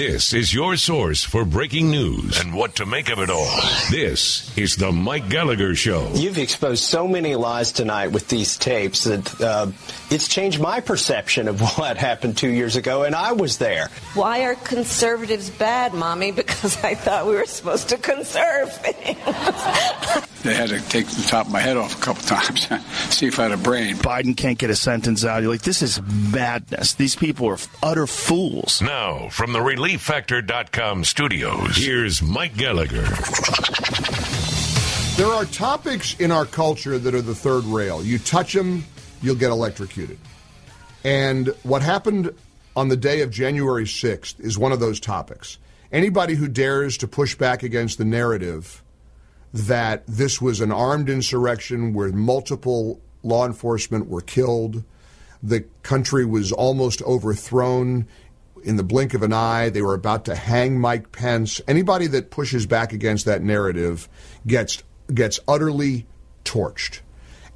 This is your source for breaking news and what to make of it all. This is the Mike Gallagher Show. You've exposed so many lies tonight with these tapes that uh, it's changed my perception of what happened two years ago, and I was there. Why are conservatives bad, Mommy? Because I thought we were supposed to conserve things. They had to take the top of my head off a couple times, see if I had a brain. Biden can't get a sentence out. You're like, this is madness. These people are utter fools. Now, from the ReliefFactor.com studios, here's Mike Gallagher. There are topics in our culture that are the third rail. You touch them, you'll get electrocuted. And what happened on the day of January 6th is one of those topics. Anybody who dares to push back against the narrative that this was an armed insurrection where multiple law enforcement were killed, the country was almost overthrown in the blink of an eye. They were about to hang Mike Pence. Anybody that pushes back against that narrative gets gets utterly torched.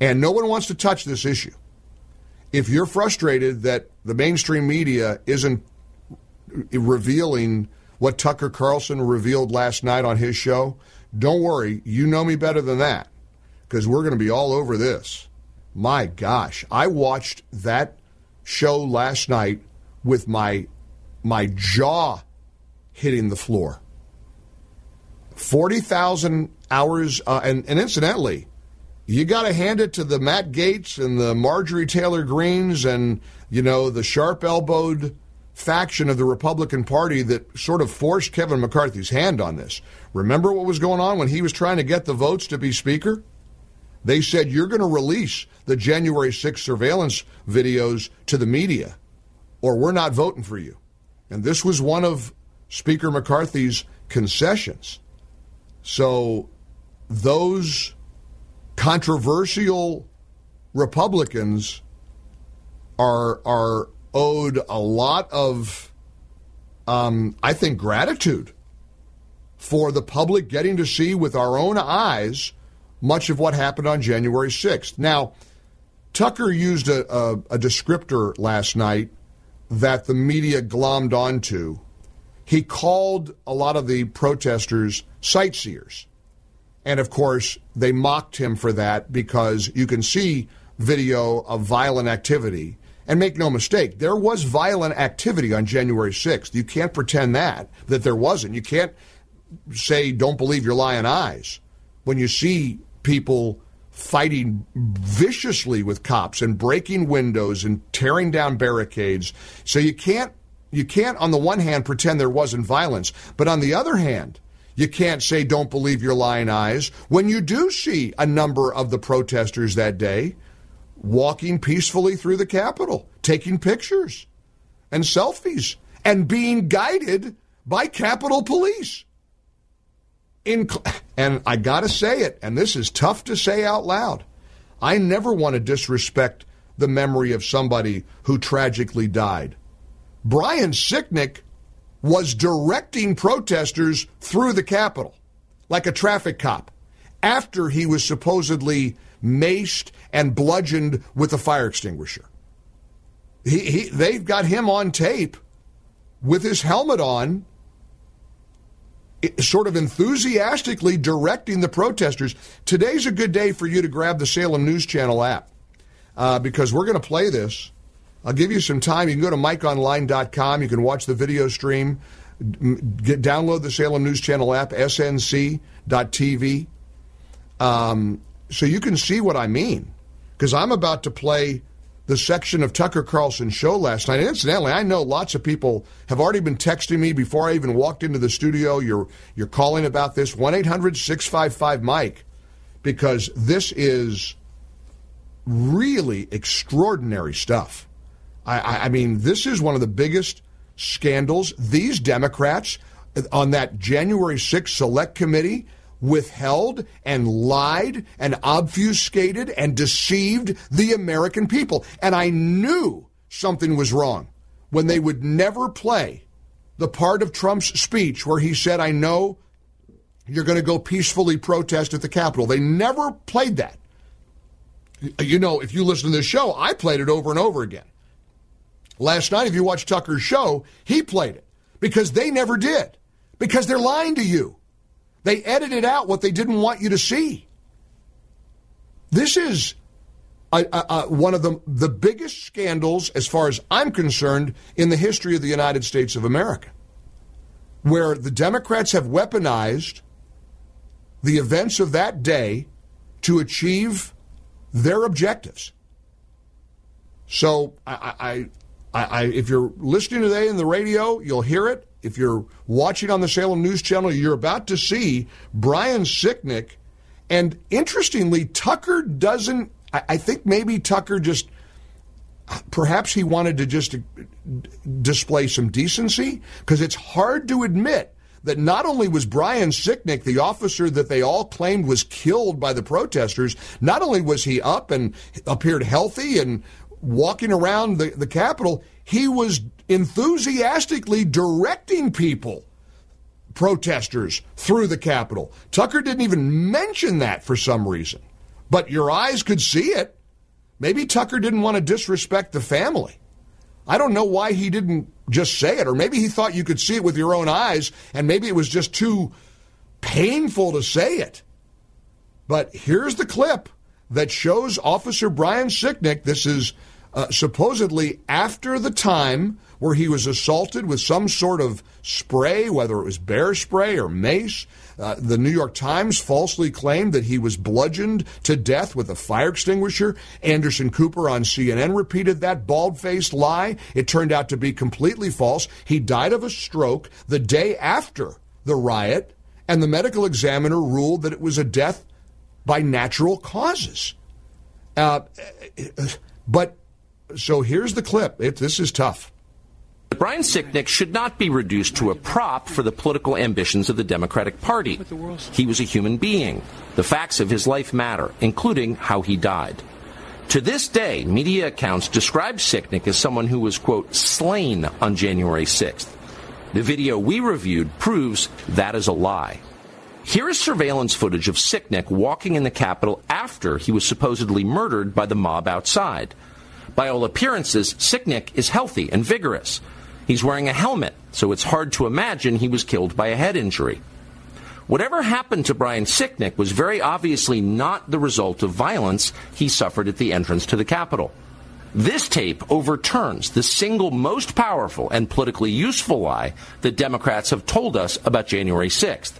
And no one wants to touch this issue. If you're frustrated that the mainstream media isn't revealing what Tucker Carlson revealed last night on his show, don't worry. You know me better than that because we're going to be all over this. My gosh, I watched that show last night with my my jaw hitting the floor. 40,000 hours. Uh, and, and incidentally, you got to hand it to the Matt Gaetz and the Marjorie Taylor Greenes and, you know, the sharp elbowed faction of the Republican Party that sort of forced Kevin McCarthy's hand on this. Remember what was going on when he was trying to get the votes to be Speaker? They said, You're going to release the January 6th surveillance videos to the media, or we're not voting for you. And this was one of Speaker McCarthy's concessions. So those controversial Republicans are are owed a lot of, um, I think, gratitude for the public getting to see with our own eyes much of what happened on January 6th. Now, Tucker used a, a, a descriptor last night that the media glommed onto. He called a lot of the protesters sightseers. And of course, they mocked him for that because you can see video of violent activity. And make no mistake, there was violent activity on January 6th. You can't pretend that, that there wasn't. You can't say, don't believe your lying eyes when you see people fighting viciously with cops and breaking windows and tearing down barricades. So you can't you can't on the one hand pretend there wasn't violence, but on the other hand, you can't say don't believe your lying eyes when you do see a number of the protesters that day walking peacefully through the Capitol, taking pictures and selfies and being guided by Capitol Police. And I got to say it, and this is tough to say out loud. I never want to disrespect the memory of somebody who tragically died. Brian Sicknick was directing protesters through the Capitol like a traffic cop after he was supposedly maced and bludgeoned with a fire extinguisher. He, he, they've got him on tape with his helmet on sort of enthusiastically directing the protesters. Today's a good day for you to grab the Salem News Channel app uh, because we're going to play this. I'll give you some time. You can go to MikeOnline.com. You can watch the video stream. Get, download the Salem News Channel app, snc.tv, um, so you can see what I mean. Because I'm about to play the section of Tucker Carlson show last night. And incidentally, I know lots of people have already been texting me before I even walked into the studio. You're you're calling about this 1-800-655-Mike because this is really extraordinary stuff. I, I, I mean, this is one of the biggest scandals. These Democrats uh, on that January 6th select committee withheld and lied and obfuscated and deceived the American people. And I knew something was wrong when they would never play the part of Trump's speech where he said, I know you're going to go peacefully protest at the Capitol. They never played that. You know, if you listen to this show, I played it over and over again. Last night, if you watched Tucker's show, he played it because they never did, because they're lying to you. They edited out what they didn't want you to see. This is a, a, a, one of the, the biggest scandals, as far as I'm concerned, in the history of the United States of America, where the Democrats have weaponized the events of that day to achieve their objectives. So I, I, I, if you're listening today in the radio, you'll hear it. If you're watching on the Salem News Channel, you're about to see Brian Sicknick. And interestingly, Tucker doesn't, I think maybe Tucker just, perhaps he wanted to just display some decency because it's hard to admit that not only was Brian Sicknick, the officer that they all claimed was killed by the protesters, not only was he up and appeared healthy and walking around the, the Capitol, he was enthusiastically directing people, protesters, through the Capitol. Tucker didn't even mention that for some reason, but your eyes could see it. Maybe Tucker didn't want to disrespect the family. I don't know why he didn't just say it, or maybe he thought you could see it with your own eyes, and maybe it was just too painful to say it. But here's the clip that shows Officer Brian Sicknick. This is uh, supposedly after the time where he was assaulted with some sort of spray, whether it was bear spray or mace. Uh, the New York Times falsely claimed that he was bludgeoned to death with a fire extinguisher. Anderson Cooper on CNN repeated that bald faced lie. It turned out to be completely false. He died of a stroke the day after the riot, and the medical examiner ruled that it was a death by natural causes. Uh, but so here's the clip. It, this is tough. Brian Sicknick should not be reduced to a prop for the political ambitions of the Democratic Party. He was a human being. The facts of his life matter, including how he died. To this day, media accounts describe Sicknick as someone who was, quote, slain on January 6th. The video we reviewed proves that is a lie. Here is surveillance footage of Sicknick walking in the Capitol after he was supposedly murdered by the mob outside. By all appearances, Sicknick is healthy and vigorous. He's wearing a helmet, so it's hard to imagine he was killed by a head injury. Whatever happened to Brian Sicknick was very obviously not the result of violence he suffered at the entrance to the Capitol. This tape overturns the single most powerful and politically useful lie that Democrats have told us about January 6th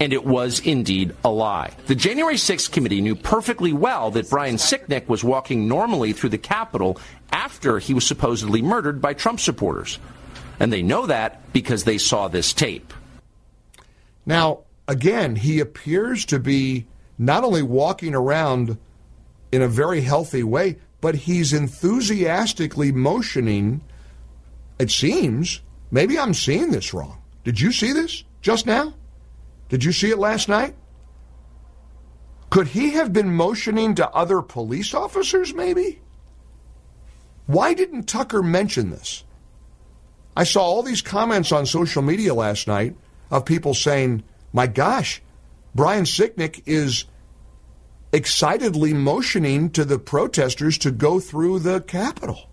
and it was indeed a lie. The January 6th committee knew perfectly well that Brian Sicknick was walking normally through the Capitol after he was supposedly murdered by Trump supporters. And they know that because they saw this tape. Now, again, he appears to be not only walking around in a very healthy way, but he's enthusiastically motioning, it seems. Maybe I'm seeing this wrong. Did you see this just now? Did you see it last night? Could he have been motioning to other police officers, maybe? Why didn't Tucker mention this? I saw all these comments on social media last night of people saying, my gosh, Brian Sicknick is excitedly motioning to the protesters to go through the Capitol.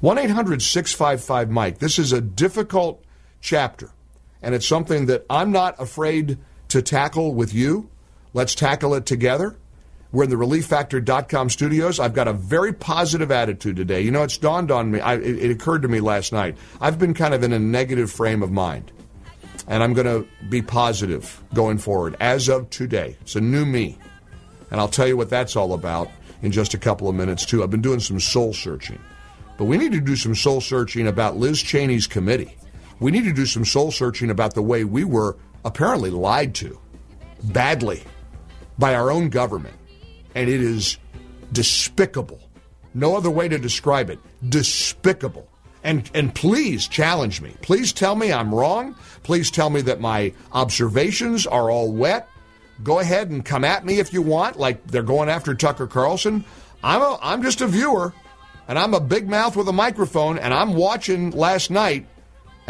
1 800 655 Mike. This is a difficult chapter and it's something that I'm not afraid to tackle with you. Let's tackle it together. We're in the relieffactor.com studios. I've got a very positive attitude today. You know, it's dawned on me, I, it, it occurred to me last night. I've been kind of in a negative frame of mind, and I'm going to be positive going forward as of today. It's a new me. And I'll tell you what that's all about in just a couple of minutes, too. I've been doing some soul searching. But we need to do some soul searching about Liz Cheney's committee. We need to do some soul searching about the way we were apparently lied to badly by our own government. And it is despicable. No other way to describe it. Despicable. And, and please challenge me. Please tell me I'm wrong. Please tell me that my observations are all wet. Go ahead and come at me if you want, like they're going after Tucker Carlson. I'm, a, I'm just a viewer, and I'm a big mouth with a microphone, and I'm watching last night,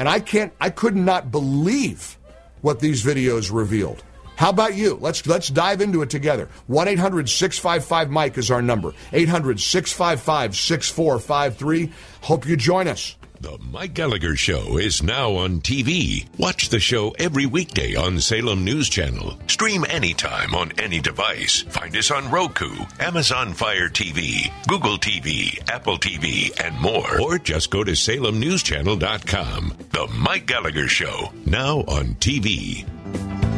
and I can't, I could not believe what these videos revealed. How about you? Let's let's dive into it together. 1-800-655-MIKE is our number. 800-655-6453. Hope you join us. The Mike Gallagher Show is now on TV. Watch the show every weekday on Salem News Channel. Stream anytime on any device. Find us on Roku, Amazon Fire TV, Google TV, Apple TV, and more. Or just go to salemnewschannel.com. The Mike Gallagher Show, now on TV.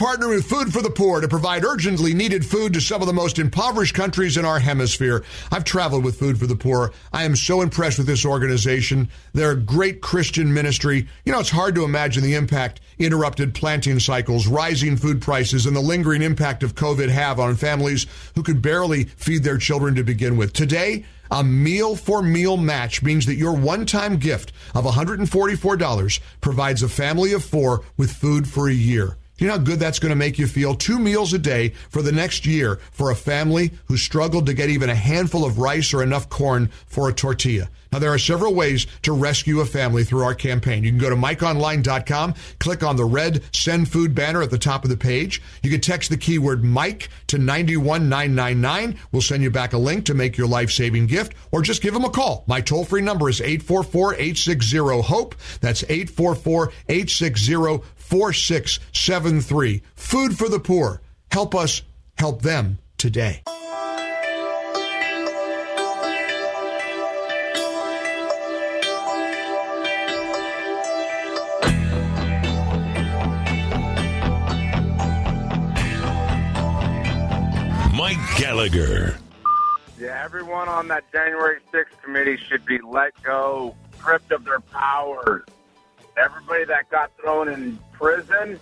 Partnering with Food for the Poor to provide urgently needed food to some of the most impoverished countries in our hemisphere. I've traveled with Food for the Poor. I am so impressed with this organization. They're a great Christian ministry. You know, it's hard to imagine the impact interrupted planting cycles, rising food prices, and the lingering impact of COVID have on families who could barely feed their children to begin with. Today, a meal for meal match means that your one time gift of $144 provides a family of four with food for a year. You know how good that's going to make you feel? Two meals a day for the next year for a family who struggled to get even a handful of rice or enough corn for a tortilla. Now, there are several ways to rescue a family through our campaign. You can go to MikeOnline.com, click on the red Send Food banner at the top of the page. You can text the keyword Mike to 91999. We'll send you back a link to make your life saving gift, or just give them a call. My toll free number is 844 860 HOPE. That's 844 860 4673. Food for the poor. Help us help them today. Gallagher. Yeah, everyone on that January 6th committee should be let go, stripped of their powers. Everybody that got thrown in prison,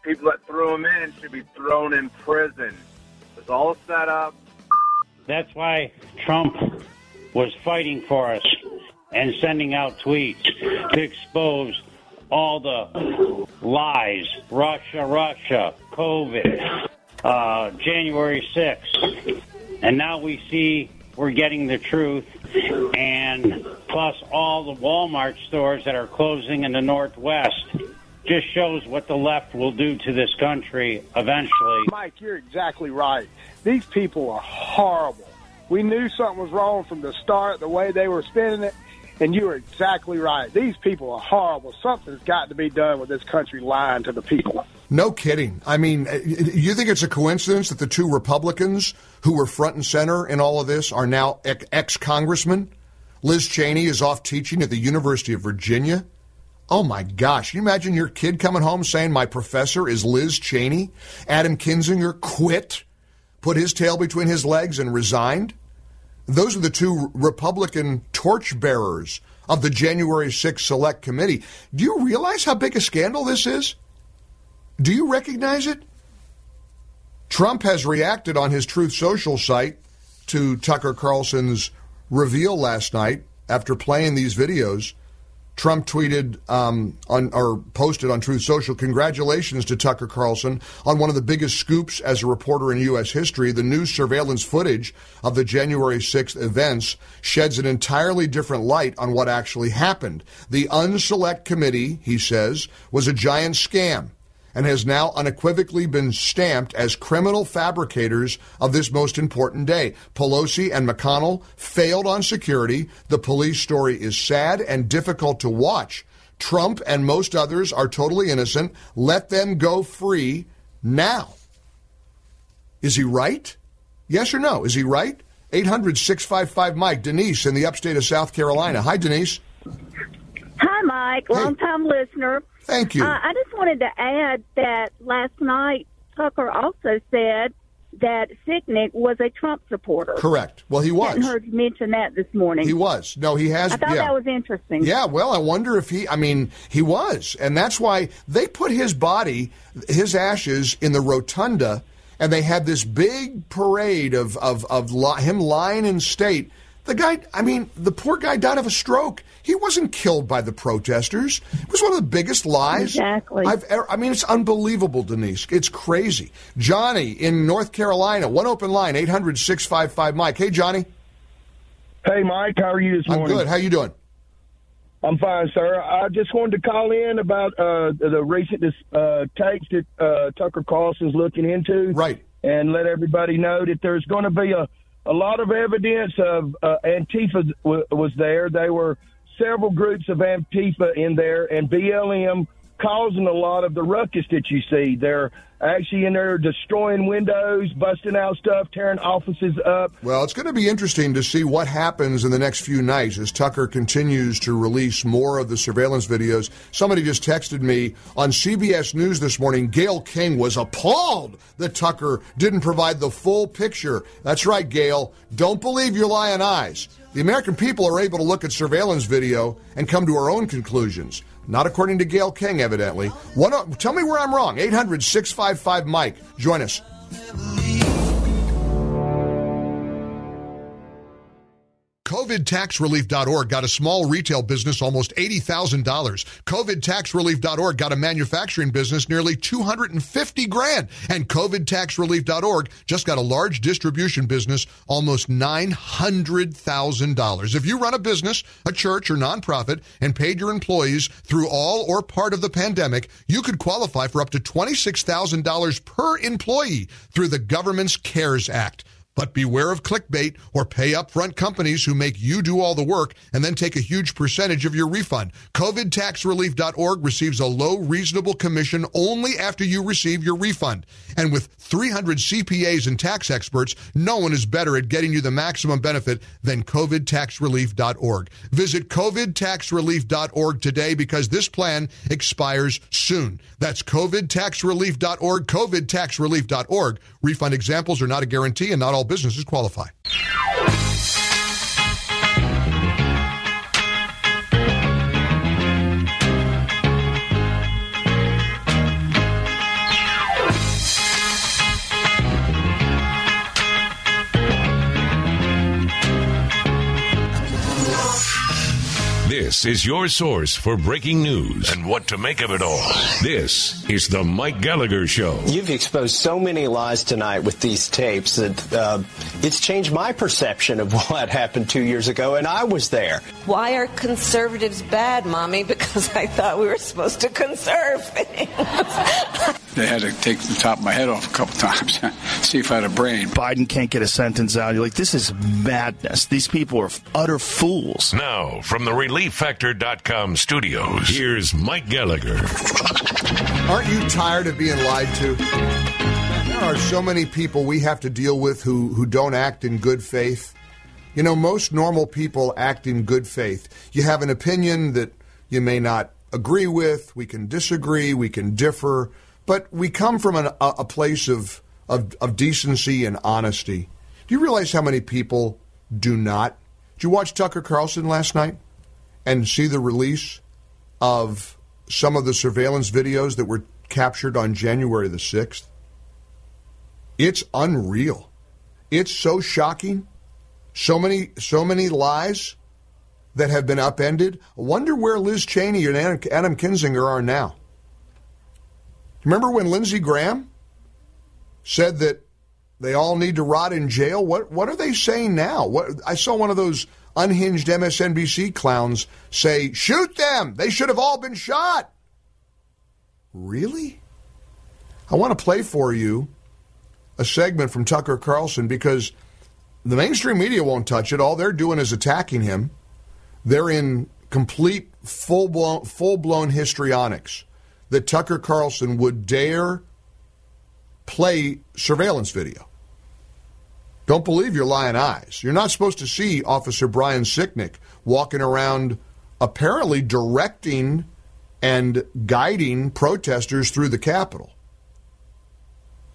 people that threw them in should be thrown in prison. It's all set up. That's why Trump was fighting for us and sending out tweets to expose all the lies Russia, Russia, COVID, uh, January 6th. And now we see we're getting the truth, and plus all the Walmart stores that are closing in the Northwest just shows what the left will do to this country eventually. Mike, you're exactly right. These people are horrible. We knew something was wrong from the start, the way they were spending it, and you are exactly right. These people are horrible. Something's got to be done with this country lying to the people. No kidding. I mean, uh, you think it's a coincidence that the two Republicans who were front and center in all of this are now ex congressmen? Liz Cheney is off teaching at the University of Virginia. Oh my gosh. You imagine your kid coming home saying, My professor is Liz Cheney? Adam Kinzinger quit, put his tail between his legs, and resigned? Those are the two Republican torchbearers of the January 6th Select Committee. Do you realize how big a scandal this is? Do you recognize it? Trump has reacted on his Truth Social site to Tucker Carlson's reveal last night after playing these videos. Trump tweeted um, on or posted on Truth Social, "Congratulations to Tucker Carlson on one of the biggest scoops as a reporter in U.S. history. The new surveillance footage of the January 6th events sheds an entirely different light on what actually happened. The Unselect Committee, he says, was a giant scam." And has now unequivocally been stamped as criminal fabricators of this most important day. Pelosi and McConnell failed on security. The police story is sad and difficult to watch. Trump and most others are totally innocent. Let them go free now. Is he right? Yes or no? Is he right? 800 655 Mike. Denise in the upstate of South Carolina. Hi, Denise. Hi, Mike. Long time listener. Thank you. Uh, I just wanted to add that last night Tucker also said that Sicknick was a Trump supporter. Correct. Well, he was. Hadn't heard you mention that this morning. He was. No, he has. I thought yeah. that was interesting. Yeah, well, I wonder if he, I mean, he was. And that's why they put his body, his ashes, in the rotunda, and they had this big parade of, of, of li- him lying in state. The guy, I mean, the poor guy died of a stroke. He wasn't killed by the protesters. It was one of the biggest lies. Exactly. I've, ever- I mean, it's unbelievable, Denise. It's crazy. Johnny in North Carolina, one open line, 800 655 Mike. Hey, Johnny. Hey, Mike, how are you this morning? I'm morning? good. How you doing? I'm fine, sir. I just wanted to call in about uh, the recent uh, tapes that uh, Tucker Carlson's looking into. Right. And let everybody know that there's going to be a, a lot of evidence of uh, Antifa w- was there. There were several groups of Antifa in there, and BLM causing a lot of the ruckus that you see. They're actually in there destroying windows, busting out stuff, tearing offices up. Well, it's going to be interesting to see what happens in the next few nights as Tucker continues to release more of the surveillance videos. Somebody just texted me on CBS News this morning. Gayle King was appalled that Tucker didn't provide the full picture. That's right, Gail. Don't believe your lying eyes. The American people are able to look at surveillance video and come to our own conclusions. Not according to Gayle King, evidently. One, tell me where I'm wrong. 800 655 Mike. Join us. COVIDTaxRelief.org got a small retail business almost $80,000. COVIDTaxRelief.org got a manufacturing business nearly 250 grand. And COVIDTaxRelief.org just got a large distribution business almost $900,000. If you run a business, a church, or nonprofit and paid your employees through all or part of the pandemic, you could qualify for up to $26,000 per employee through the government's CARES Act. But beware of clickbait or pay upfront companies who make you do all the work and then take a huge percentage of your refund. COVIDTaxRelief.org receives a low, reasonable commission only after you receive your refund. And with 300 CPAs and tax experts, no one is better at getting you the maximum benefit than COVIDTaxRelief.org. Visit COVIDTaxRelief.org today because this plan expires soon. That's COVIDTaxRelief.org, COVIDTaxRelief.org. Refund examples are not a guarantee and not all businesses qualify. This is your source for breaking news and what to make of it all. This is the Mike Gallagher Show. You've exposed so many lies tonight with these tapes that uh, it's changed my perception of what happened two years ago, and I was there. Why are conservatives bad, Mommy? Because I thought we were supposed to conserve things. They had to take the top of my head off a couple times, see if I had a brain. Biden can't get a sentence out. You're like, this is madness. These people are utter fools. Now, from the ReliefFactor.com studios, here's Mike Gallagher. Aren't you tired of being lied to? There are so many people we have to deal with who, who don't act in good faith. You know, most normal people act in good faith. You have an opinion that you may not agree with, we can disagree, we can differ, but we come from an, a, a place of, of, of decency and honesty. Do you realize how many people do not? Did you watch Tucker Carlson last night and see the release of some of the surveillance videos that were captured on January the 6th? It's unreal. It's so shocking. So many so many lies that have been upended. I wonder where Liz Cheney and Adam Kinzinger are now. Remember when Lindsey Graham said that they all need to rot in jail? What what are they saying now? What I saw one of those unhinged MSNBC clowns say, "Shoot them. They should have all been shot." Really? I want to play for you a segment from Tucker Carlson because the mainstream media won't touch it. All they're doing is attacking him. They're in complete full blown full blown histrionics that Tucker Carlson would dare play surveillance video. Don't believe your lying eyes. You're not supposed to see Officer Brian Sicknick walking around apparently directing and guiding protesters through the Capitol.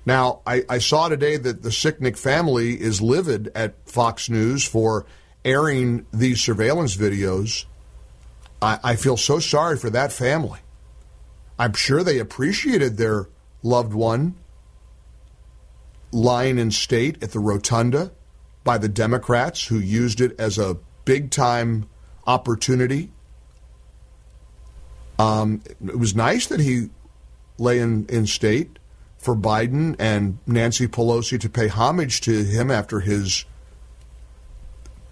Now, I, I, saw today that the Sicknick family is livid at Fox News for airing these surveillance videos. I, I feel so sorry for that family. I'm sure they appreciated their loved one lying in state at the rotunda by the Democrats who used it as a big time opportunity. Um, it was nice that he lay in, in state for Biden and Nancy Pelosi to pay homage to him after his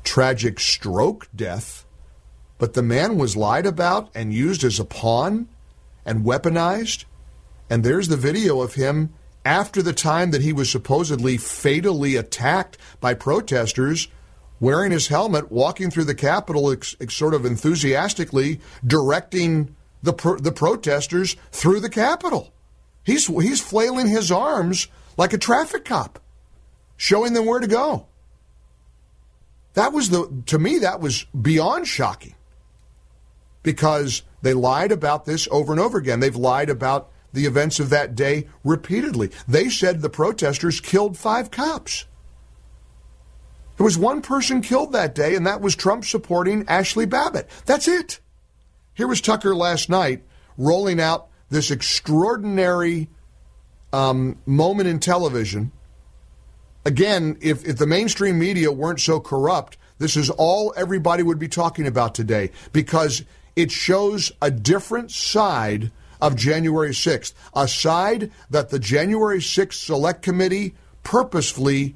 tragic stroke death. But the man was lied about and used as a pawn and weaponized. And there's the video of him after the time that he was supposedly fatally attacked by protesters wearing his helmet, walking through the Capitol, ex- ex- sort of enthusiastically directing the, pro- the protesters through the Capitol. He's, he's flailing his arms like a traffic cop, showing them where to go. That was the, to me, that was beyond shocking because they lied about this over and over again. They've lied about the events of that day repeatedly. They said the protesters killed five cops. There was one person killed that day, and that was Trump supporting Ashley Babbitt. That's it. Here was Tucker last night rolling out this extraordinary um, moment in television. Again, if, if the mainstream media weren't so corrupt, this is all everybody would be talking about today because it shows a different side of January 6th, a side that the January 6th Select Committee purposefully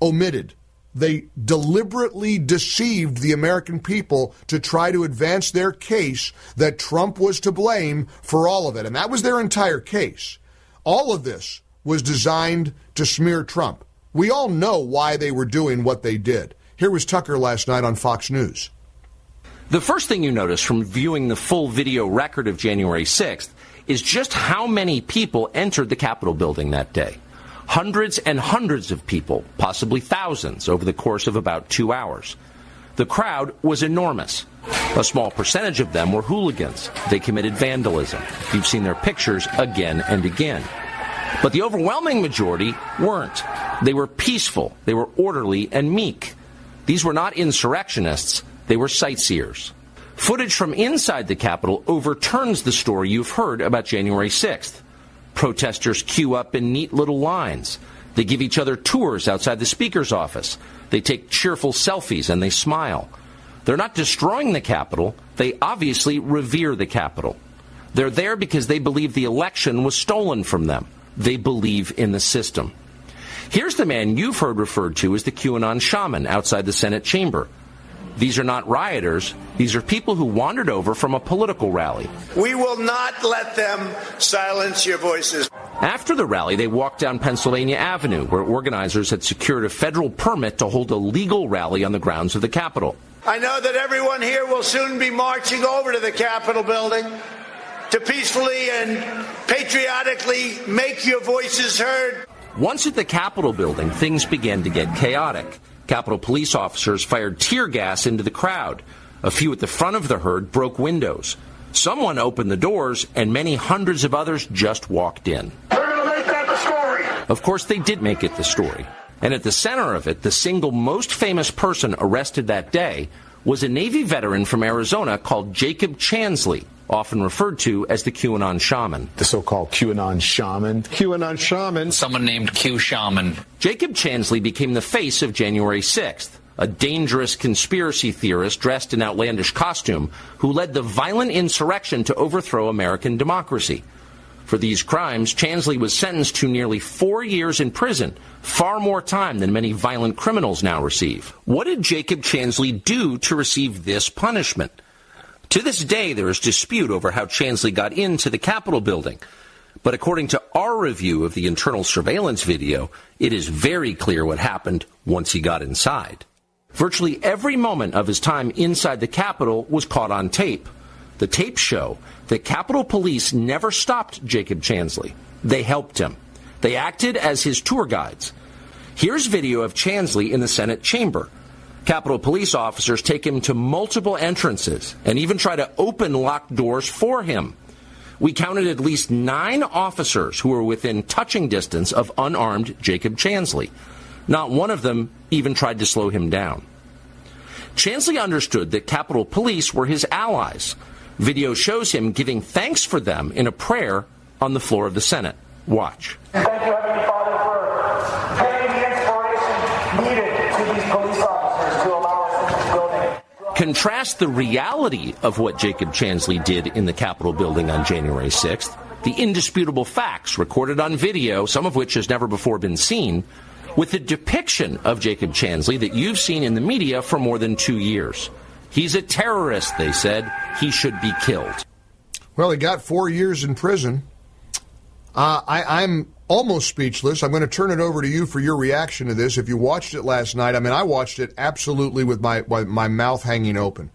omitted. They deliberately deceived the American people to try to advance their case that Trump was to blame for all of it. And that was their entire case. All of this was designed to smear Trump. We all know why they were doing what they did. Here was Tucker last night on Fox News. The first thing you notice from viewing the full video record of January 6th is just how many people entered the Capitol building that day. Hundreds and hundreds of people, possibly thousands, over the course of about two hours. The crowd was enormous. A small percentage of them were hooligans. They committed vandalism. You've seen their pictures again and again. But the overwhelming majority weren't. They were peaceful, they were orderly and meek. These were not insurrectionists, they were sightseers. Footage from inside the Capitol overturns the story you've heard about January 6th. Protesters queue up in neat little lines. They give each other tours outside the Speaker's office. They take cheerful selfies and they smile. They're not destroying the Capitol, they obviously revere the Capitol. They're there because they believe the election was stolen from them. They believe in the system. Here's the man you've heard referred to as the QAnon shaman outside the Senate chamber. These are not rioters. These are people who wandered over from a political rally. We will not let them silence your voices. After the rally, they walked down Pennsylvania Avenue, where organizers had secured a federal permit to hold a legal rally on the grounds of the Capitol. I know that everyone here will soon be marching over to the Capitol building to peacefully and patriotically make your voices heard. Once at the Capitol building, things began to get chaotic. Capitol police officers fired tear gas into the crowd. A few at the front of the herd broke windows. Someone opened the doors, and many hundreds of others just walked in. They're going to make that the story. Of course, they did make it the story. And at the center of it, the single most famous person arrested that day was a Navy veteran from Arizona called Jacob Chansley, often referred to as the QAnon shaman. The so called QAnon shaman. QAnon shaman. Someone named Q Shaman. Jacob Chansley became the face of January 6th, a dangerous conspiracy theorist dressed in outlandish costume who led the violent insurrection to overthrow American democracy. For these crimes, Chansley was sentenced to nearly four years in prison, far more time than many violent criminals now receive. What did Jacob Chansley do to receive this punishment? To this day, there is dispute over how Chansley got into the Capitol building. But according to our review of the internal surveillance video, it is very clear what happened once he got inside. Virtually every moment of his time inside the Capitol was caught on tape. The tapes show that Capitol Police never stopped Jacob Chansley. They helped him. They acted as his tour guides. Here's video of Chansley in the Senate chamber. Capitol Police officers take him to multiple entrances and even try to open locked doors for him. We counted at least nine officers who were within touching distance of unarmed Jacob Chansley. Not one of them even tried to slow him down. Chansley understood that Capitol Police were his allies. Video shows him giving thanks for them in a prayer on the floor of the Senate. Watch. Thank you, Heavenly Father, for giving the inspiration needed to these police officers to allow us into the building. Contrast the reality of what Jacob Chansley did in the Capitol building on January 6th, the indisputable facts recorded on video, some of which has never before been seen, with the depiction of Jacob Chansley that you've seen in the media for more than two years. He's a terrorist, they said. He should be killed. Well, he got four years in prison. Uh, I, I'm almost speechless. I'm going to turn it over to you for your reaction to this. If you watched it last night, I mean, I watched it absolutely with my my mouth hanging open.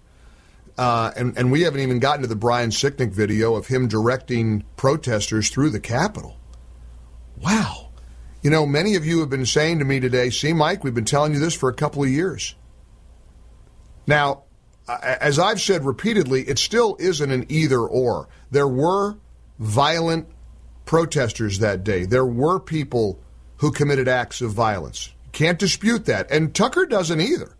Uh, and, and we haven't even gotten to the Brian Sicknick video of him directing protesters through the Capitol. Wow. You know, many of you have been saying to me today, see, Mike, we've been telling you this for a couple of years. Now, as I've said repeatedly, it still isn't an either or. There were violent protesters that day. There were people who committed acts of violence. Can't dispute that. And Tucker doesn't either.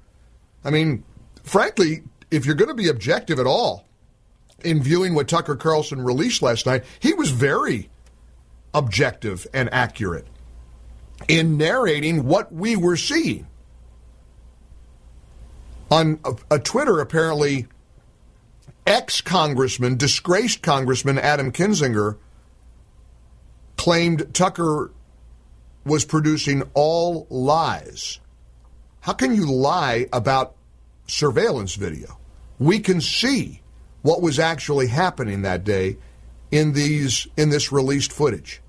I mean, frankly, if you're going to be objective at all in viewing what Tucker Carlson released last night, he was very objective and accurate in narrating what we were seeing. On a, a Twitter, apparently, ex congressman, disgraced congressman Adam Kinzinger claimed Tucker was producing all lies. How can you lie about surveillance video? We can see what was actually happening that day in these in this released footage.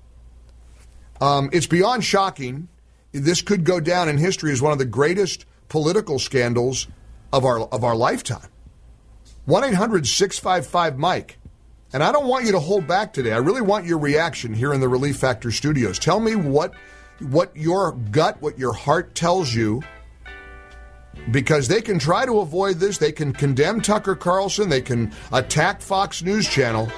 Um, it's beyond shocking. This could go down in history as one of the greatest political scandals of our of our lifetime. 1 800 655 Mike. And I don't want you to hold back today. I really want your reaction here in the Relief Factor studios. Tell me what what your gut, what your heart tells you. Because they can try to avoid this. They can condemn Tucker Carlson. They can attack Fox News Channel.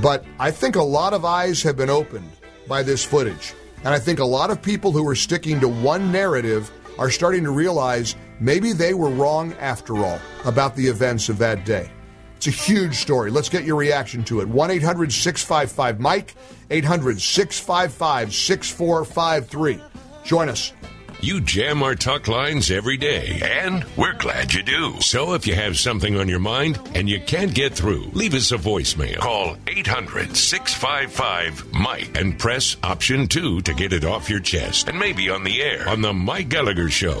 But I think a lot of eyes have been opened by this footage. And I think a lot of people who are sticking to one narrative are starting to realize maybe they were wrong after all about the events of that day. It's a huge story. Let's get your reaction to it. 1 800 655 Mike, 800 655 6453. Join us. You jam our talk lines every day, and we're glad you do. So if you have something on your mind and you can't get through, leave us a voicemail. Call 800 655 Mike and press option 2 to get it off your chest and maybe on the air on The Mike Gallagher Show.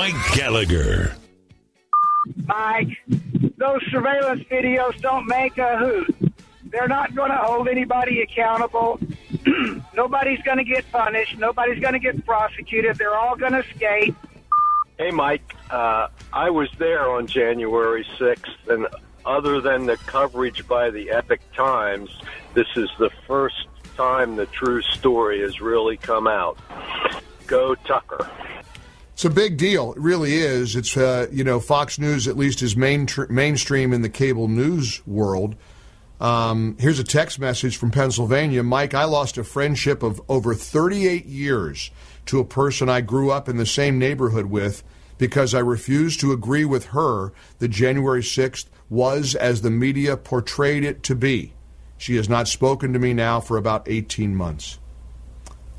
Mike Gallagher. Mike, those surveillance videos don't make a hoot. They're not going to hold anybody accountable. Nobody's going to get punished. Nobody's going to get prosecuted. They're all going to skate. Hey, Mike. Uh, I was there on January 6th, and other than the coverage by the Epoch Times, this is the first time the true story has really come out. Go Tucker. It's a big deal. It really is. It's uh, you know Fox News at least is main tr- mainstream in the cable news world. Um, here's a text message from Pennsylvania. Mike, I lost a friendship of over 38 years to a person I grew up in the same neighborhood with because I refused to agree with her that January 6th was as the media portrayed it to be. She has not spoken to me now for about 18 months.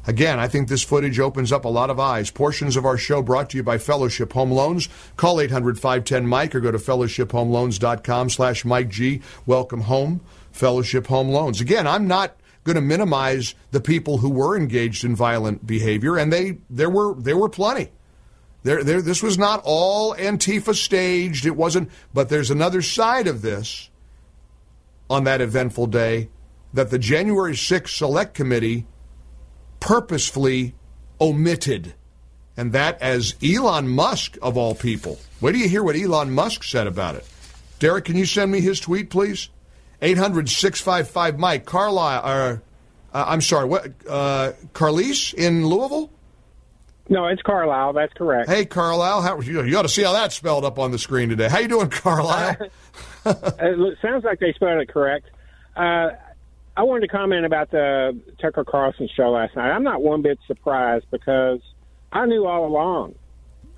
Again, I think this footage opens up a lot of eyes. Portions of our show brought to you by Fellowship Home Loans. Call 800-510-MIKE or go to fellowshiphomeloans.com slash Mike G. Welcome home, Fellowship Home Loans. Again, I'm not going to minimize the people who were engaged in violent behavior, and they there were there were plenty. There, there, this was not all Antifa staged. It wasn't, but there's another side of this on that eventful day that the January 6th Select Committee purposefully omitted. And that as Elon Musk, of all people. Wait do you hear what Elon Musk said about it. Derek, can you send me his tweet, please? 800 655 Mike. Carlisle, uh, uh, I'm sorry, what? Uh, Carlise in Louisville? No, it's Carlisle. That's correct. Hey, Carlisle. How, you, you ought to see how that's spelled up on the screen today. How you doing, Carlisle? it sounds like they spelled it correct. Uh, I wanted to comment about the Tucker Carlson show last night. I'm not one bit surprised because I knew all along.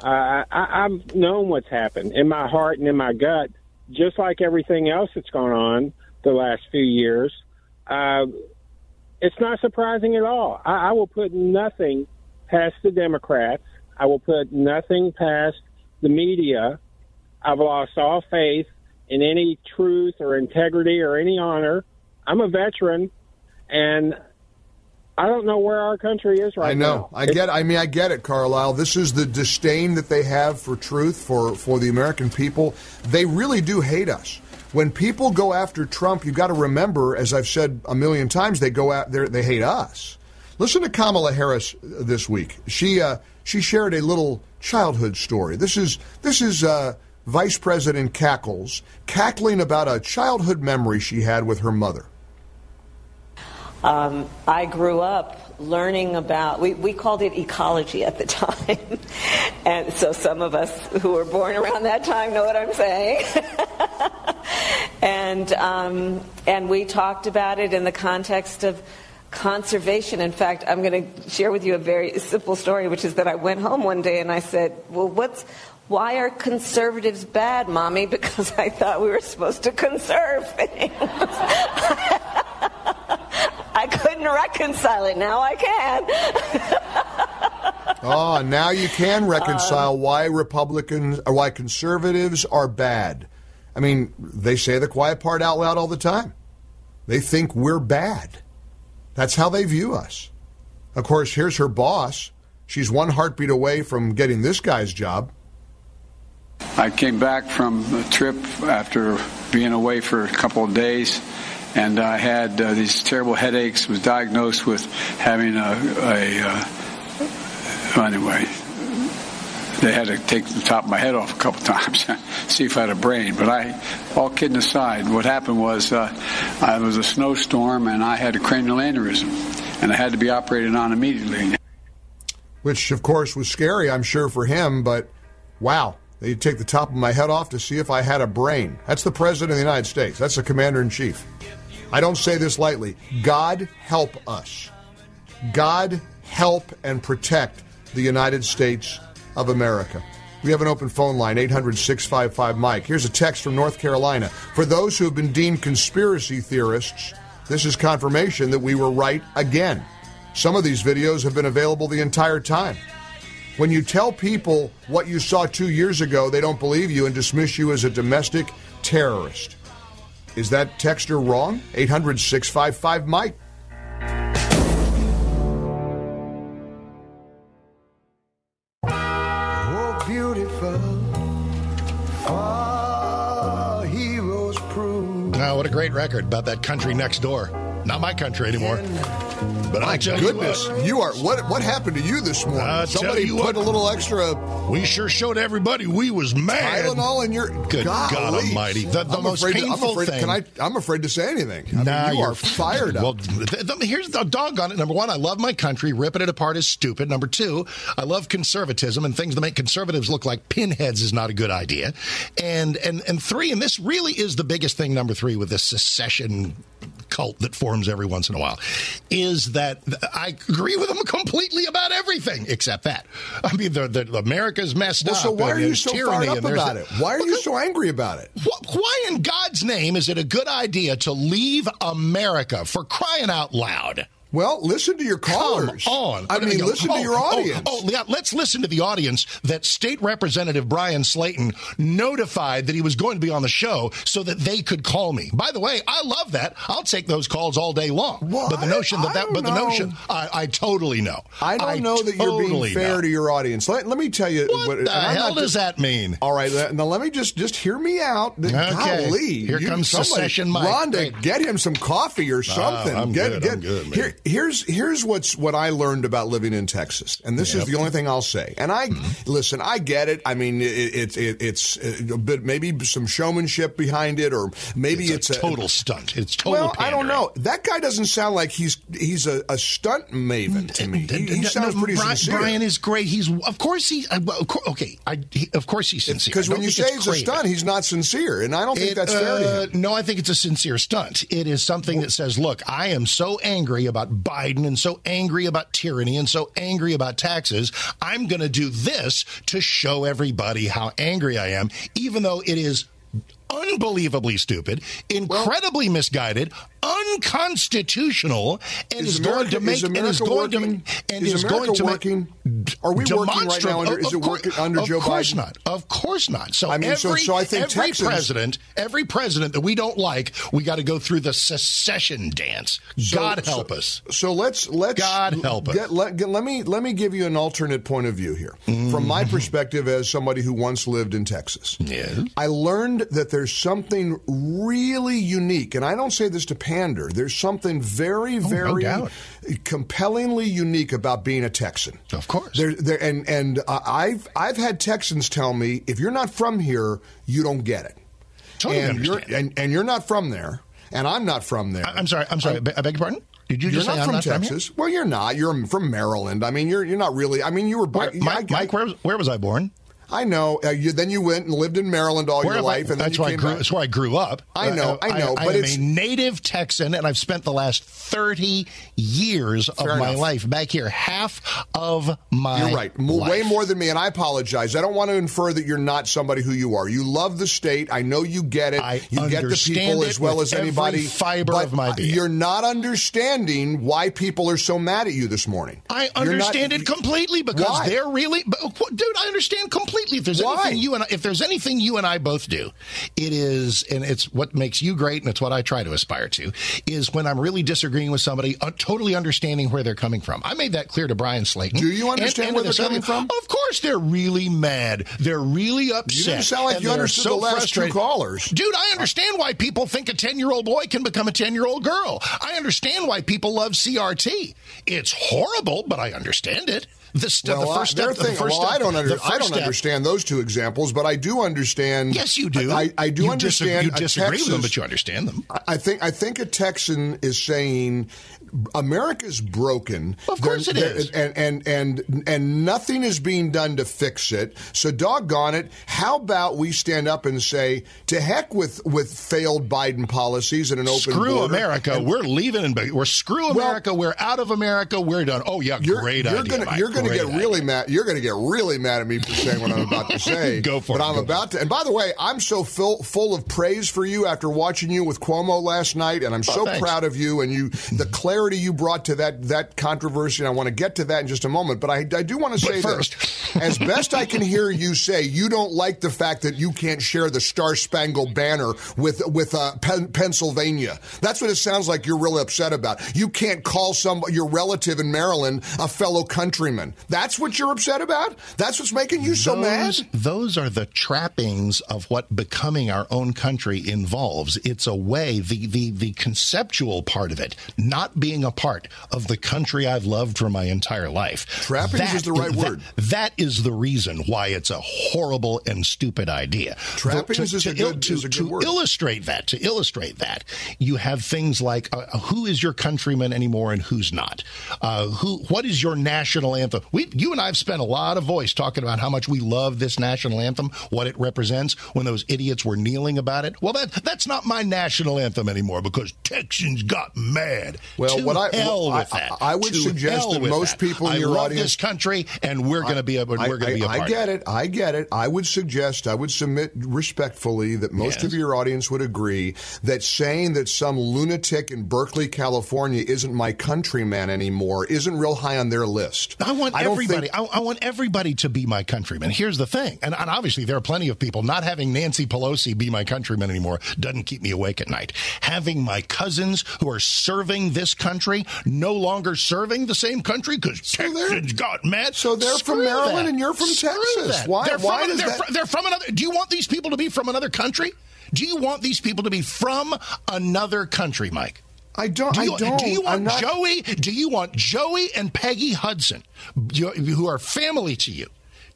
Uh, I, I've known what's happened in my heart and in my gut, just like everything else that's gone on the last few years. Uh, it's not surprising at all. I, I will put nothing past the Democrats. I will put nothing past the media. I've lost all faith in any truth or integrity or any honor. I'm a veteran, and I don't know where our country is right now. I know. now. I get. I mean, I get it, Carlisle. This is the disdain that they have for truth, for for the American people. They really do hate us. When people go after Trump, you've got to remember, as I've said a million times, they go out there. They hate us. Listen to Kamala Harris this week. She uh, she shared a little childhood story. This is this is uh, Vice President Cackles cackling about a childhood memory she had with her mother. Um, I grew up learning about, we, we called it ecology at the time. and so some of us who were born around that time know what I'm saying. and, um, and we talked about it in the context of conservation. In fact, I'm going to share with you a very simple story, which is that I went home one day and I said, well, what's, why are conservatives bad, mommy? Because I thought we were supposed to conserve things. I couldn't reconcile it. Now I can. oh, now you can reconcile um, why Republicans or why conservatives are bad. I mean, they say the quiet part out loud all the time. They think we're bad. That's how they view us. Of course, here's her boss. She's one heartbeat away from getting this guy's job. I came back from a trip after being away for a couple of days, and I had uh, these terrible headaches. Was diagnosed with having a, a uh, anyway. They had to take the top of my head off a couple times, see if I had a brain. But I, all kidding aside, what happened was uh, I was a snowstorm and I had a cranial aneurysm, and I had to be operated on immediately. Which, of course, was scary, I'm sure, for him. But wow, They'd take the top of my head off to see if I had a brain. That's the President of the United States. That's the Commander in Chief. I don't say this lightly. God help us. God help and protect the United States of America. We have an open phone line, 800 655 Mike. Here's a text from North Carolina. For those who have been deemed conspiracy theorists, this is confirmation that we were right again. Some of these videos have been available the entire time. When you tell people what you saw two years ago, they don't believe you and dismiss you as a domestic terrorist. Is that texture wrong? 800 655 Mike. Oh, beautiful. Oh, what a great record about that country next door. Not my country anymore. But My I goodness, you you, are what? What happened to you this morning? Somebody put what. a little extra we sure showed everybody we was mad. Tylenol in your. Good God Almighty! The, the I'm most afraid to- painful afraid, thing. Can I? I'm afraid to say anything. I Nah, you you're fired up. Well, th- th- here's the dog on it. Number one, I love my country. Ripping it apart is stupid. Number two, I love conservatism and things that make conservatives look like pinheads is not a good idea. And and and three, and this really is the biggest thing. Number three with this secession cult that forms every once in a while is that I agree with them completely about everything except that. I mean, the, the America's messed well, up. so why are you so fired up about it? Why are you so angry about it? Wh- Why in God's name is it a good idea to leave America for crying out loud? Well, listen to your callers. Come on. I mean, listen to your oh, audience. Oh, oh, yeah, let's listen to the audience that State Representative Bryan Slaton notified that he was going to be on the show so that they could call me. By the way, I love that. I'll take those calls all day long. but the notion that I that, but don't the notion, I, I totally know. I don't know that you're being fair know. to your audience. Let, let me tell you. What and the hell does just- that mean? All right, now let me just just hear me out. Okay. Golly, Here comes somebody- secession Mike. Rhonda, get him some coffee or oh, something. I'm get, good, get, I'm good, man. Here, here's here's what's what I learned about living in Texas, and this is Yep. Mm-hmm. the only thing I'll say. And I listen, I get it. I mean, it, it, it, it's a bit maybe some showmanship behind it, or maybe it's, a total stunt. It's total Well, I don't know. That guy doesn't sound like he's he's a, a stunt maven to me. He, he sounds no, pretty Bryan, sincere. Bryan is great. He's of course he. uh, well, of cour- okay, I, he, of course he's sincere. Because when you say it's it's a stunt, he's not sincere, and I don't think It, that's fair to uh, him. No, I think it's a sincere stunt. It is something that says, look, I am so angry about Biden and so angry about tyranny and so angry about taxes. I'm going to do this to show everybody how angry I am, even though it is unbelievably stupid, incredibly misguided, unconstitutional, and is, Is going to make is and is going working? to and Is is, America going to working? Make, Are we working right now under- is it working under Joe Biden? of course not. Of course not. So I mean, so- every, so I think every Texans- president, every president that we don't like, we got to go through the secession dance. So- God so- help us. So let's let's God help us. Get, let, get- let me let me give you an alternate point of view here, from Mm-hmm. my perspective as somebody who once lived in Texas. Yes. I learned that there's something really unique, and I don't say this to pander. There's something very, very doubt. compellingly unique about being a Texan. Of course. There, there, and and uh, I've I've had Texans tell me if you're not from here, you don't get it. Totally and you're understand. and, and you're not from there, and I'm not from there. I- I'm sorry. I'm sorry. I I beg your pardon. Did you You're just not say I'm from not Texas. From well, you're not. You're from Maryland. I mean, you're you're not really. I mean, you were. here? Where, I- Mike, I, Mike, where, was- where was I born? I know. Uh, you, then you went and lived in Maryland all Where your have I- life, and then that's where I grew. back. That's where I grew up. I know, Uh, I know, I, but am it's- a native Texan, and I've spent the last thirty years of my enough. life back here. Half of my You're right. Life. Way more than me, and I apologize. I don't want to infer that you're not somebody who you are. You love the state. I know you get it. I you get the people as well as anybody. fiber of my being. You're not understanding why people are so mad at you this morning. I You're not- understand it completely because Why? they're really, but, dude. I understand completely. If there's Why? anything you and I, if there's anything you and I both do, it is, and it's what makes you great, and it's what I try to aspire to, is when I'm really disagreeing with somebody, uh, totally understanding where they're coming from. I made that clear to Bryan Slaton. Do you understand and where to they're coming from? Of course, they're really mad. They're really upset. You sound like you understood so the last two frustrated. callers. Dude, I understand why people think a 10 year old boy can become a 10 year old girl. I understand why people love CRT. It's horrible, but I understand it. The, st- Well, the first I, step. they're the first well, step- I don't, under, I don't step- understand those two examples, but I do understand. Yes, you do. I, I do You dis- understand. You a disagree with them, but you understand them. I think I think a Texan is saying America's broken. Of course it There- is. and, and and and nothing is being done to fix it. So doggone it, how about we stand up and say to heck with with failed Biden policies and an open Screw border. America. And we're leaving and we're screw America. we're out of America. We're done. Oh yeah, you're, great you're idea. Gonna, Mike, you're going to great get idea. really mad. You're going to get really mad at me for saying what I'm about to say. Go for but it, I'm about to. And by the way, I'm so full, full of praise for you after watching you with Cuomo last night, and I'm so Oh, proud of you and you the clarity you brought to that that controversy. And I want to get to that in just a moment. But I, I do want to say first. this: as best I can hear you say, you don't like the fact that you can't share the Star Spangled Banner with with uh, Pen- Pennsylvania. That's what it sounds like. You're really upset about. You can't call some your relative in Maryland a fellow countryman. That's what you're upset about. That's what's making you so Those mad? Those are the trappings of what becoming our own country involves. It's a way, the, the, the conceptual part of it, not being a part of the country I've loved for my entire life. Trappings is the right that- word. that is the reason why it's a horrible and stupid idea. Trappings To- is a to il- good- to, is a good to word. illustrate that. To illustrate that, you have things like uh, who is your countryman anymore and who's not. Uh, who? What is your national anthem? We, you and I have spent a lot of voice talking about how much we love this national anthem, what it represents. When those idiots were kneeling about it, well, that that's not my national anthem anymore because Texans got mad. Well, to what I- hell well, with I- that. I- I would To suggest that most that. people in I your love audience- this country, and we're going to be a we're going to be a I- part. I, of it. I get it. I get it. I would suggest, I would submit respectfully that most Yes. of your audience would agree that saying that some lunatic in Berkeley, California isn't my countryman anymore isn't real high on their list. I want don't everybody. think- I, I want everybody to be my countryman. Here's the thing, and, and obviously there are plenty of people. Not having Nancy Pelosi be my countryman anymore doesn't keep me awake at night. Having my cousins who are serving this country no longer serving the same country because Texans got mad. So they're from Maryland that. and you're from Screw Texas. that. Why- They're why from, does they're, that- they're from another. Do you want these people to be from another country? Do you want these people to be from another country, Mike? I don't. Do you, I don't. do you want not- Joey? Do you want Joey and Peggy Hudson, who are family to you,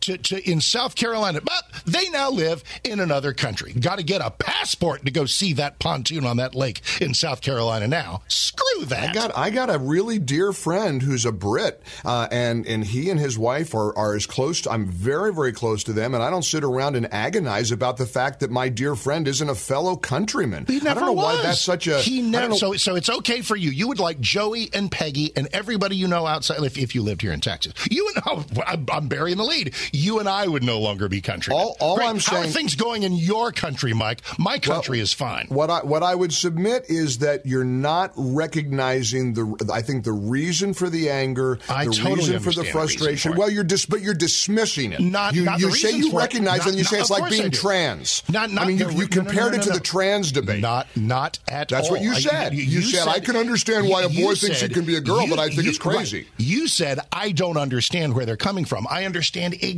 to, to in South Carolina? But they now live in another country. Got to get a passport to go see that pontoon on that lake in South Carolina. Now, screw that. I got I got a really dear friend who's a Brit, uh, and and he and his wife are, are as close. To, I'm very very close to them, and I don't sit around and agonize about the fact that my dear friend isn't a fellow countryman. He never I don't know was. why that's such a. He never. So, so it's okay for you. You would like Joey and Peggy and everybody you know outside. If, if you lived here in Texas, you and oh, I'm, I'm burying the lead. You and I would no longer be countrymen. All- all Great. I'm How are things going in your country, Mike? My country is fine. What I what I would submit is that you're not recognizing the I think the reason for the anger, I the totally reason for the frustration. well, you're dis, but you're dismissing it. Not- you not you say you recognize it and you not- say it's like being trans. Not- not- I mean, you, no, you no, no, compared no, it to no, the trans debate. Not not at That's all. what you I- said. You said, "I can understand why a boy thinks he can be a girl, but I think it's crazy." right. You said I don't understand where they're coming from. I understand exactly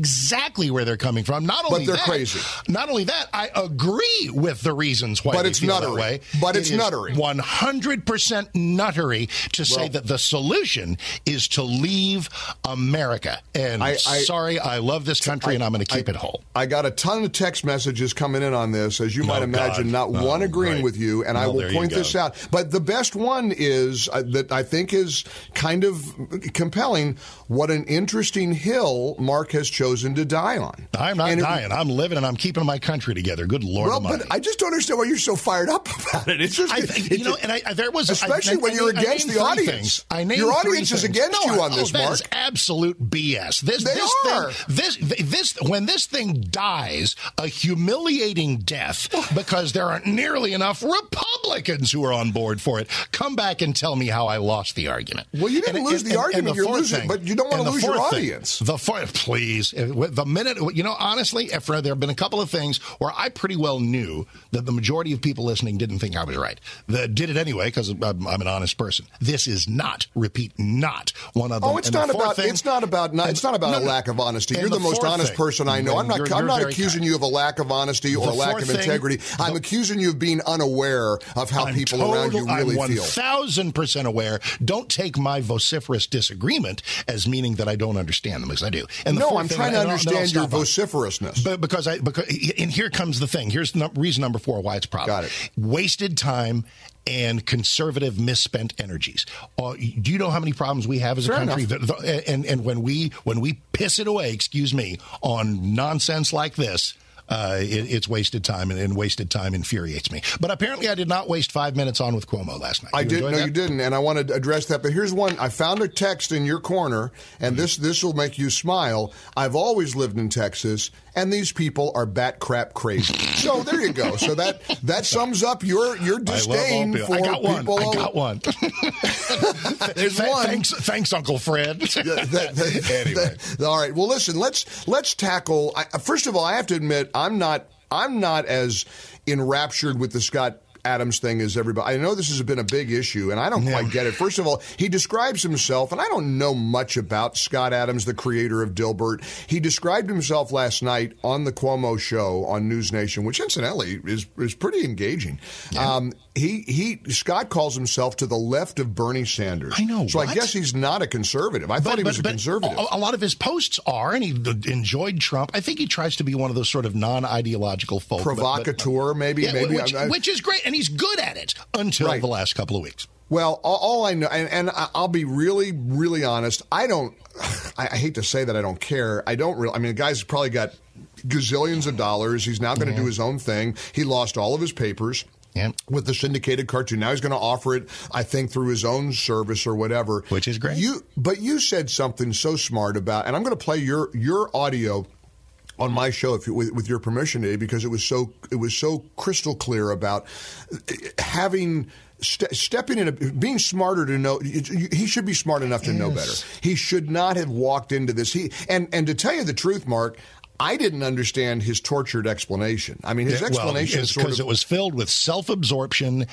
where they're coming from. Not only But they're that, crazy. Not only that, I agree with the reasons why. But it's nuttery. way. But it's is nuttery. 100% nuttery to say Well- that the solution is to leave America. And I- I- sorry, I love this country and I'm going to keep it whole. I got a ton of text messages coming in on this, as you might Oh, imagine, God. not Oh, one agreeing right. with you, and I will point this out. But the best one is uh, that I think is kind of compelling. What an interesting hill Mark has chosen to die on. I'm not And it- dying. I'm living and I'm keeping my country together. Good Lord well, but I just don't understand why you're so fired up about it. It's just, I, it- you know, and I, there was especially I, when you're against the audience. things. I named Your audience is against No, you on oh, this, that Mark. is absolute BS. This, They this are. Thing, this, this, when this thing dies a humiliating death because there aren't nearly enough Republicans who are on board for it. Come back and tell me how I lost the argument. Well, you didn't And- lose and- the and- argument. the You're losing- thing- but you don't wanna lose your fourth thing- audience. the fourth, please. Uh, The minute, you know, honestly, if there have been a couple of things where I pretty well knew that the majority of people listening didn't think I was right. The, did it anyway because I'm, I'm an honest person. This is not, repeat, not one of them. Oh, it's And the not fourth about thing- it's not about not, it's not about No, a lack of honesty. You're the, the most honest thing- person I know. I'm not You're- I'm you're not accusing kind. you of a lack of honesty or The a lack of fourth thing- integrity. I'm accusing you of being unaware of how I'm people total- around you really I'm feel. 1000% aware. Don't take my vociferous disagreement as meaning that I don't understand them, because I do. And the no, I'm thing- trying to understand your vociferousness. But because I because and here comes the thing. Here's num- reason number four why it's a problem. Got it. Wasted time and conservative misspent energies. Uh, do you know how many problems we have as a country? The- the- and and when we when we piss it away, excuse me, on nonsense like this. Uh, it, it's wasted time, and, and wasted time infuriates me. But apparently, I did not waste five minutes on with Cuomo last night. I did no, that? you didn't, and I want to address that. But here's one: I found a text in your corner, and this this will make you smile. I've always lived in Texas, and these people are bat crap crazy. so there you go. So that that sums up your your I love all disdain people. for I got one. people. I got one. There's Th- one. Thanks, thanks, Uncle Fred. That- that- anyway, that- all right. Well, listen. Let's let's tackle. I, first of all, I have to admit, I'm not. I'm not as enraptured with the Scott Adams thing is everybody. I know this has been a big issue, and I don't quite get it. First of all, he describes himself, and I don't know much about Scott Adams, the creator of Dilbert. He described himself last night on the Cuomo show on NewsNation, which incidentally is is pretty engaging. Um, he he Scott calls himself to the left of Bernie Sanders. I know. So I guess he's not a conservative. I thought he was a conservative. A, a lot of his posts are, and he enjoyed Trump. I think he tries to be one of those sort of non-ideological folk, but- but- Provocateur, maybe, Yeah, maybe. which, I- I- which is great, and he's good at it until Right. the last couple of weeks. Well, all, all I know, and, and I'll be really, really honest. I don't. I, I hate to say that I don't care. I don't really. I mean, the guy's probably got gazillions of dollars. He's now going to do his own thing. He lost all of his papers. With the syndicated cartoon, now he's going to offer it. I think through his own service or whatever, which is great. You, but you said something so smart about, and I'm going to play your your audio on my show if you, with, with your permission Dave, because it was so it was so crystal clear about uh, having ste- stepping in a, being smarter to know he should be smart enough to know better. He should not have walked into this. He and and to tell you the truth mark I didn't understand his tortured explanation. I mean, his explanation well, is sort because it was filled with self-absorption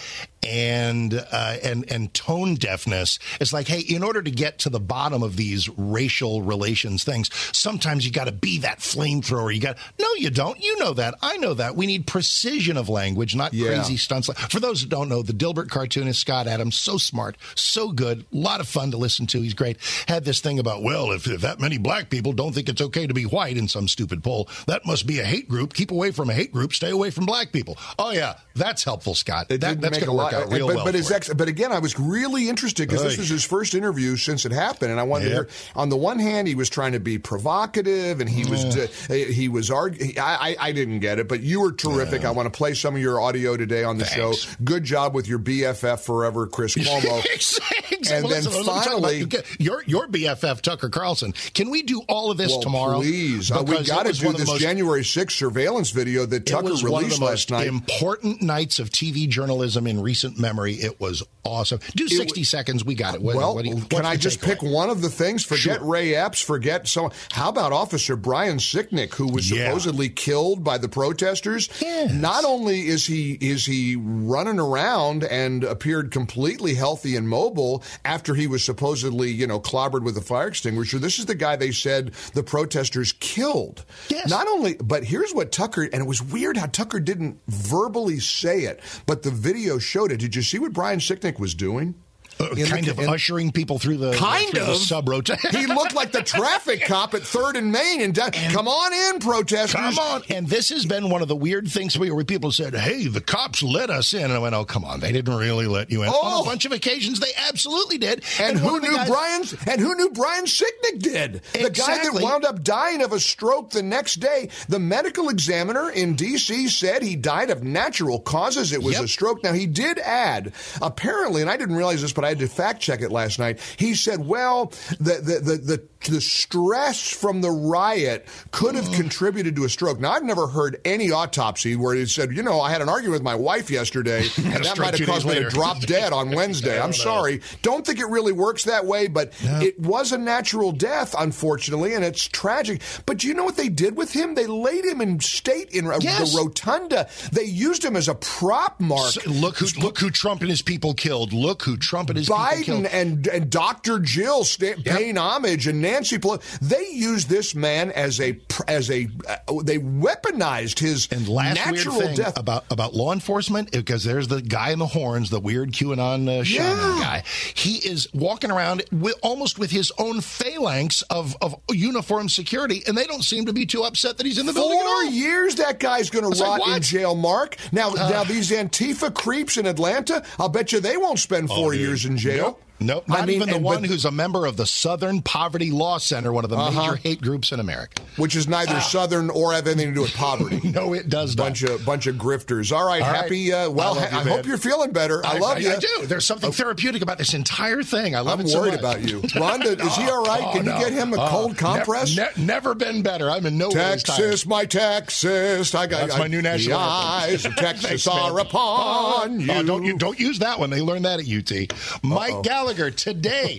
and uh, and and tone deafness. It's like, hey, in order to get to the bottom of these racial relations things, sometimes you got to be that flamethrower. You got no, you don't. You know that. I know that. We need precision of language, not Yeah. crazy stunts. For those who don't know, the Dilbert cartoonist Scott Adams, so smart, so good, a lot of fun to listen to. He's great. Had this thing about, well, if, if that many black people don't think it's okay to be white in some stupid poll, that must be a hate group. Keep away from a hate group. Stay away from black people. Oh yeah, that's helpful, Scott. It That, that's going to work out real but, well. But, his ex, but again, I was really interested because this was his first interview since it happened, and I wanted Yep. to hear. On the one hand, he was trying to be provocative, and he was Yeah. uh, he was arguing. I, I didn't get it, but you were terrific. I want to play some of your audio today on the show. Good job with your BFF forever, Chris Cuomo. Exactly. And Well, then listen, let me talk about- finally- your your BFF Tucker Carlson. Can we do all of this well, tomorrow? please, uh, we got to do one of the this most- January 6th surveillance video that Tucker was one of released last night. important nights of TV journalism in recent memory. It was awesome. Do 60 seconds. We got it. What- well, what you- can I just pick one of the things? Forget Sure. Ray Epps. Forget so. How about Officer Brian Sicknick, who was Yeah. supposedly killed by the protesters? Not only is he is he running around and appeared completely healthy and mobile after he was supposedly you know clobbered with a fire extinguisher. This is the guy they said the protesters killed. Yes. Not only, but here's what Tucker and it was weird how Tucker didn't verbally say it, but the video showed Did you see what Brian Sicknick was doing? Uh, In the- kind of in- ushering people through the kind through of sub road. he looked like the traffic cop at Third and Main. And, down- come on in, protesters. Come on. And this has been one of the weird things where people said, hey, the cops let us in. And I went, oh, come on. They didn't really let you in. On Oh. a bunch of occasions, they absolutely did. And, one who knew guys- Brian's? And who knew Brian Sicknick did? The guy that wound up dying of a stroke the next day. The medical examiner in D.C. said he died of natural causes. It was Yep. a stroke. Now he did add, apparently, and I didn't realize this, but I had to fact check it last night. He said, "Well, the the the the, the stress from the riot could have mm. contributed to a stroke." Now I've never heard any autopsy where he said, "You know, I had an argument with my wife yesterday, and that might have caused me to drop dead on Wednesday." I'm know. sorry. Don't think it really works that way, but it was a natural death, unfortunately, and it's tragic. But do you know what they did with him? They laid him in state in Yes. the rotunda. They used him as a prop mark. So look who look who Trump and his people killed. Look who Trump and Biden and and Dr. Jill sta- paying homage and Nancy Pelosi. They used this man as a as a uh, they weaponized his And last natural weird thing death. about about law enforcement because there's the guy in the horns, the weird QAnon uh, shaman Yeah. guy. He is walking around with, almost with his own phalanx of of uniformed security, and they don't seem to be too upset that he's in the building. at Four years that guy's going to like, rot in jail, Mark. Now, now these Antifa creeps in Atlanta, I'll bet you they won't spend four dude. years in jail. Nope. Nope, not I mean, even the one but- who's a member of the Southern Poverty Law Center, one of the Uh-huh. major hate groups in America. which is neither Southern or have anything to do with poverty. no, it does not. bunch of bunch of grifters. All right, All right. happy. Uh, well, I I, you, I hope you're feeling better. I, love you. I do. There's something therapeutic about this entire thing. I love I'm it so worried much. about you. Rhonda, is he all right? Oh, Can you no. get him a Oh, cold compress? ne- never been better. I'm in no. Texas, my Texas. I got That's I- my new national The eyes of Texas Thanks, man. are upon you. Oh, don't you don't use that one. They learned that at UT. Mike Gallagher today.